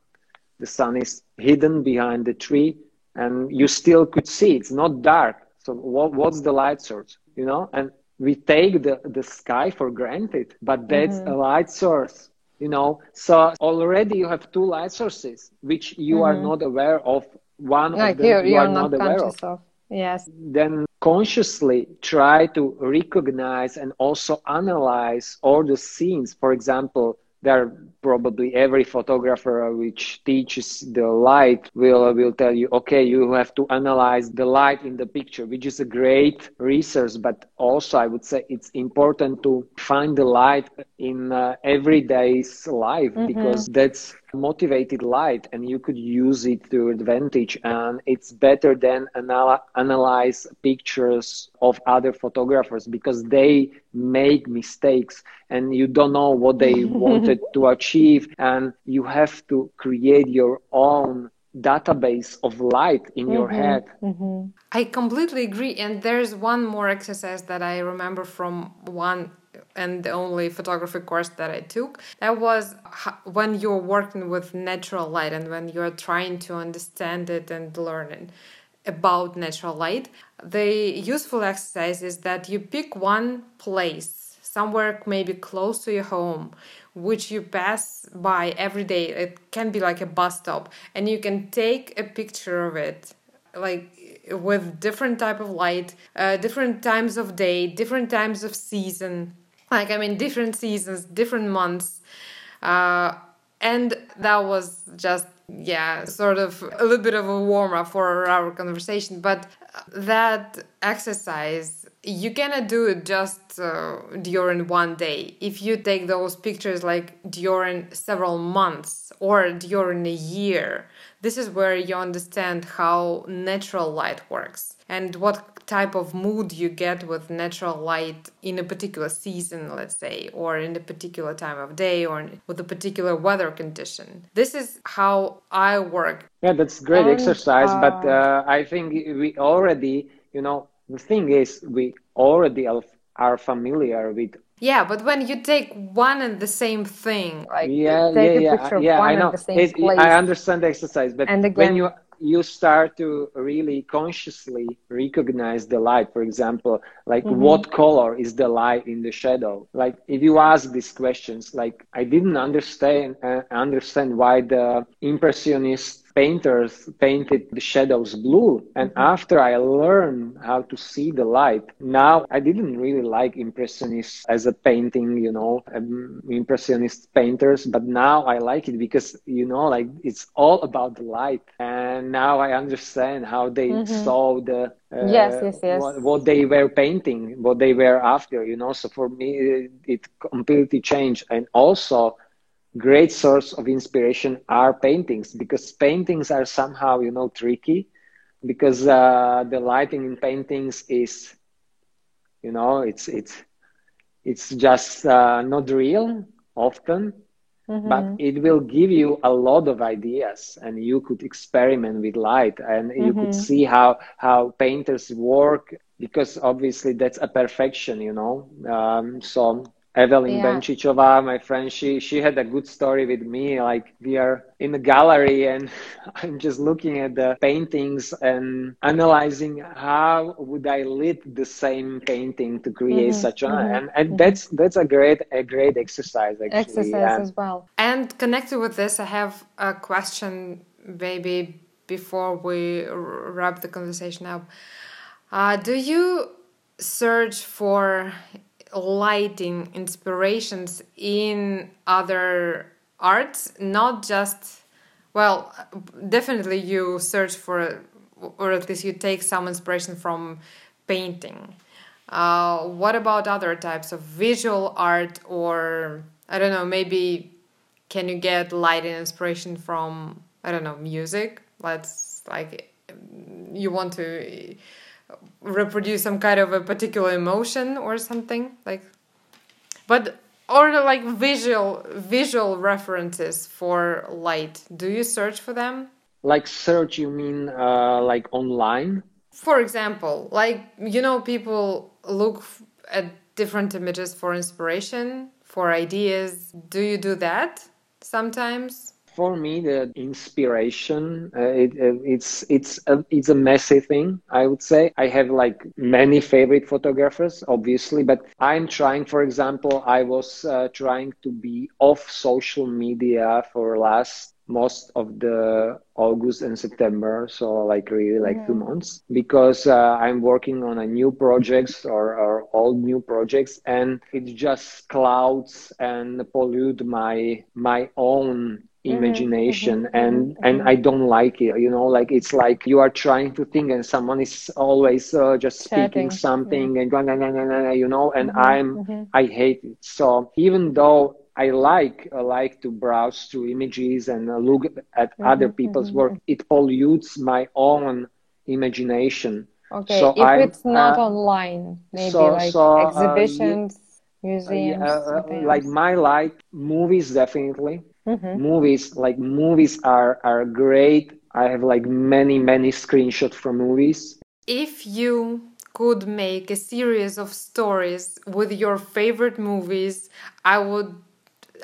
the sun is hidden behind the tree and you still could see it's not dark so what, what's the light source you know and we take the, the sky for granted but that's mm-hmm. a light source you know so already you have two light sources which you mm-hmm. are not aware of one
like
of them
you, you are, not, not aware of. of yes
then consciously try to recognize and also analyze all the scenes. For example, there probably every photographer which teaches the light will will tell you okay you have to analyze the light in the picture which is a great resource but also i would say it's important to find the light in uh, everyday's life mm-hmm. because that's motivated light and you could use it to advantage and it's better than anal- analyze pictures of other photographers because they make mistakes and you don't know what they wanted to achieve and you have to create your own database of light in mm-hmm. your head.
Mm-hmm. I completely agree. And there's one more exercise that I remember from one and the only photography course that I took. That was when you're working with natural light and when you're trying to understand it and learn it about natural light. The useful exercise is that you pick one place, somewhere maybe close to your home, which you pass by every day. It can be like a bus stop, and you can take a picture of it, like with different type of light, uh, different times of day, different times of season. Like I mean, different seasons, different months, uh, and that was just yeah, sort of a little bit of a warm up for our conversation. But that exercise you cannot do it just uh, during one day if you take those pictures like during several months or during a year this is where you understand how natural light works and what type of mood you get with natural light in a particular season let's say or in a particular time of day or with a particular weather condition. This is how i work.
Yeah that's great and, exercise uh, but uh, i think we already you know the thing is we already are familiar with
yeah, but when you take one and the same thing,
like yeah, yeah, yeah, yeah, I know. It, I understand the exercise, but and again, when you you start to really consciously recognize the light, for example, like mm-hmm. what color is the light in the shadow? Like if you ask these questions, like I didn't understand uh, understand why the impressionist painters painted the shadows blue. And mm-hmm. after I learned how to see the light, now I didn't really like Impressionists as a painting, you know, um, Impressionist painters, but now I like it because, you know, like it's all about the light. And now I understand how they mm-hmm. saw the
uh, yes, yes, yes.
What, what, they were painting, what they were after, you know. So for me, it, it completely changed. And also, great source of inspiration are paintings because paintings are somehow you know tricky because uh, the lighting in paintings is you know it's it's it's just uh, not real often mm-hmm. but it will give you a lot of ideas and you could experiment with light and mm-hmm. you could mm-hmm. see how how painters work because obviously that's a perfection you know um, so Evelyn yeah. Benčičová, my friend, she she had a good story with me. Like we are in the gallery and I'm just looking at the paintings and analyzing how would I lit the same painting to create mm-hmm. such a mm-hmm. and, and mm-hmm. that's that's a great a great exercise actually.
Exercise as well.
And connected with this, I have a question, maybe before we wrap the conversation up. Uh, do you search for lighting inspirations in other arts, not just, well, definitely you search for, or at least you take some inspiration from painting. Uh, what about other types of visual art, or I don't know, maybe can you get lighting inspiration from, I don't know, music? Let's like, you want to reproduce some kind of a particular emotion or something like but or like visual visual references for light. Do you search for them?
Like search you mean uh, like online?
For example like you know people look at different images for inspiration for ideas. Do you do that sometimes
for me the inspiration uh, it, uh, it's it's a, it's a messy thing i would say i have like many favorite photographers obviously but i'm trying for example i was uh, trying to be off social media for last most of the august and september so like really like mm-hmm. two months because uh, i'm working on a new projects or, or all new projects and it just clouds and pollute my my own Mm-hmm, imagination mm-hmm, and mm-hmm. and i don't like it you know like it's like you are trying to think and someone is always uh, just Chatting. speaking something and blah, blah, blah, you know and i'm i hate it so even though I like I like to browse through images and uh, look at other people's work. It pollutes my own imagination.
Okay, so if I, it's not uh, online, maybe so, like so, uh, exhibitions, museums.
Uh, like my like movies, definitely Mm-hmm. Movies like movies are are great I have like many, many screenshots from movies.
If you could make a series of stories with your favorite movies, I would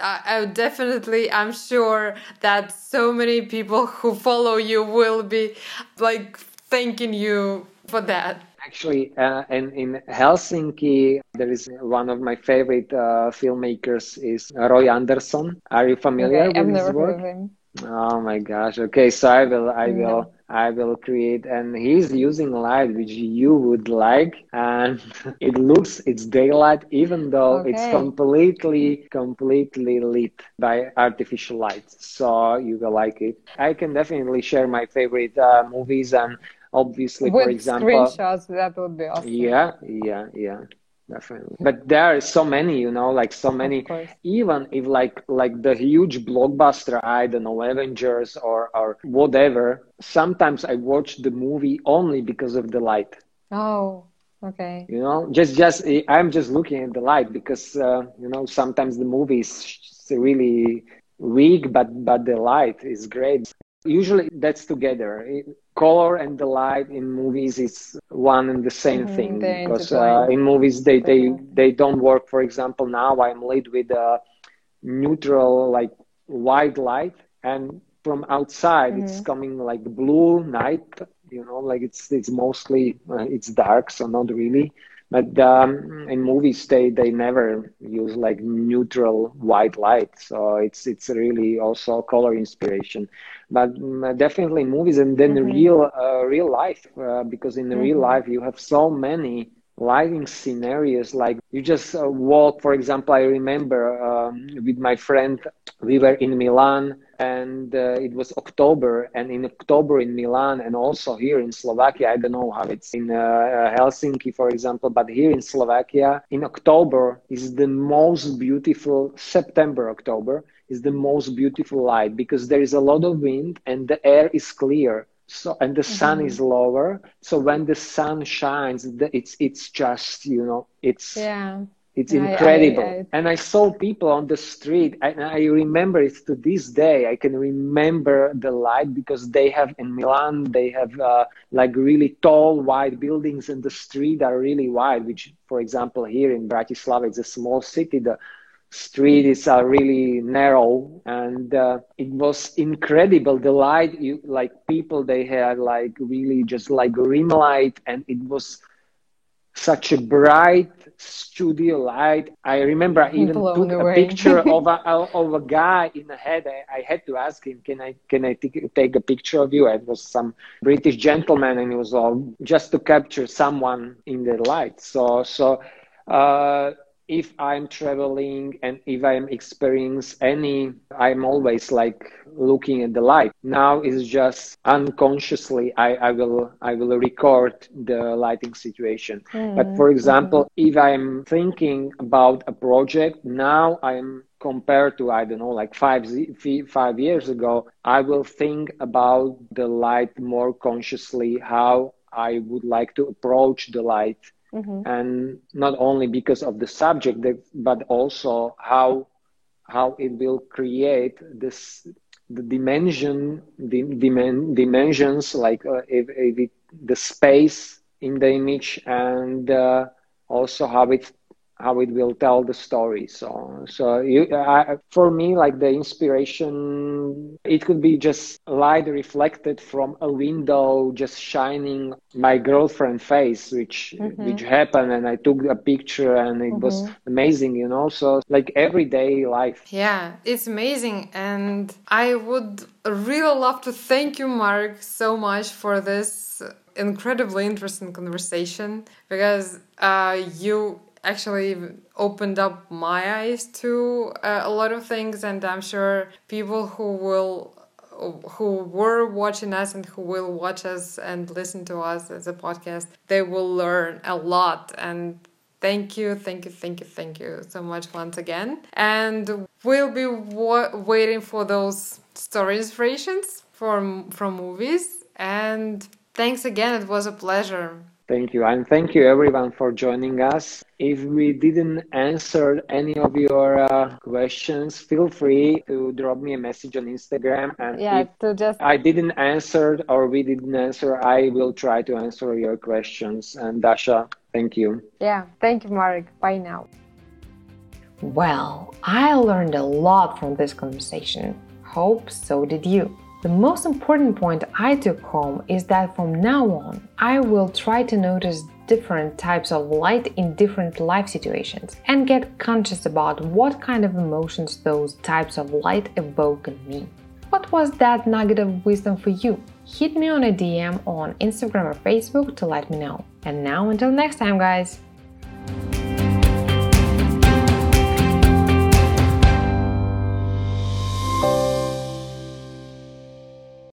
I, would definitely i'm sure that so many people who follow you will be like thanking you for that
actually uh, in, in helsinki there is one of my favorite uh, filmmakers is roy andersson are you familiar okay, with his work oh my gosh okay so i will i will I will create, and he's using light which you would like, and it looks it's daylight, even though okay. it's completely completely lit by artificial light. So you will like it. I can definitely share my favorite uh, movies, and obviously,
With
for example,
screenshots. That would be awesome.
Yeah, yeah, yeah definitely. But there are so many you know like so many. even if like like the huge blockbuster i don't know avengers or or whatever sometimes i watch the movie only because of the light.
Oh okay.
You know just just i'm just looking at the light because uh, you know sometimes the movie is really weak but but the light is great usually that's together. Color and the light in movies is one and the same mm-hmm, thing because uh, in movies they, they they don't work. For example now i'm lit with a neutral like white light and from outside mm-hmm. it's coming like blue night you know like it's it's mostly uh, it's dark so not really. But um, in movies they they never use like neutral white light so it's it's really also color inspiration but um, definitely movies and then mm-hmm. real uh, real life uh, because in mm-hmm. real life you have so many lighting scenarios like you just uh, walk for example i remember um, with my friend we were in milan and uh, it was october and in october in milan and also here in slovakia i don't know how it's in uh, uh helsinki for example but here in slovakia in october is the most beautiful september october is the most beautiful light because there is a lot of wind and the air is clear. So and the sun mm-hmm. is lower. So when the sun shines it's it's just you know it's
yeah.
it's incredible I, I, I, and i saw people on the street and i remember it to this day. I can remember the light because they have in milan they have uh, like really tall wide buildings and the street are really wide which for example here in bratislava it's a small city the street is uh, really narrow and uh, it was incredible. The light you like people they had like really just like rim light and it was such a bright studio light. I remember i even took a picture of a of a guy in the head. I, I, had to ask him can i can i t- take a picture of you? It was some british gentleman and it was all just to capture someone in the light. So so uh, if I'm traveling and if I'm experiencing any, I'm always like looking at the light. Now it's just unconsciously I, I will I will record the lighting situation. Mm. But for example, mm-hmm. if I'm thinking about a project, now I'm compared to I don't know like five five years ago, I will think about the light more consciously, how I would like to approach the light mm-hmm. and not only because of the subject but also how how it will create this the dimension the dimen, dimensions like uh, if, if it, the space in the image and uh, also how it how it will tell the story so so you, I, for me like the inspiration it could be just light reflected from a window just shining my girlfriend face which mm-hmm. which happened and i took a picture and it mm-hmm. was amazing you know so like everyday life
yeah it's amazing and i would really love to thank you mark so much for this incredibly interesting conversation because uh, you actually opened up my eyes to uh, a lot of things and i'm sure people who will who were watching us and who will watch us and listen to us as a podcast they will learn a lot. And thank you thank you thank you thank you so much once again. And we'll be wa- waiting for those story inspirations from from movies. And thanks again. It was a pleasure
Thank you. And thank you everyone for joining us. If we didn't answer any of your uh, questions, feel free to drop me a message on Instagram.
And yeah, to just
I didn't answer or we didn't answer, I will try to answer your questions. And Dasha, thank you.
Yeah, thank you, Marek. Bye now.
Well, I learned a lot from this conversation. Hope so did you. The most important point I took home is that from now on, I will try to notice different types of light in different life situations and get conscious about what kind of emotions those types of light evoke in me. What was that nugget of wisdom for you? Hit me on a DM on Instagram or Facebook to let me know. And now, until next time, guys!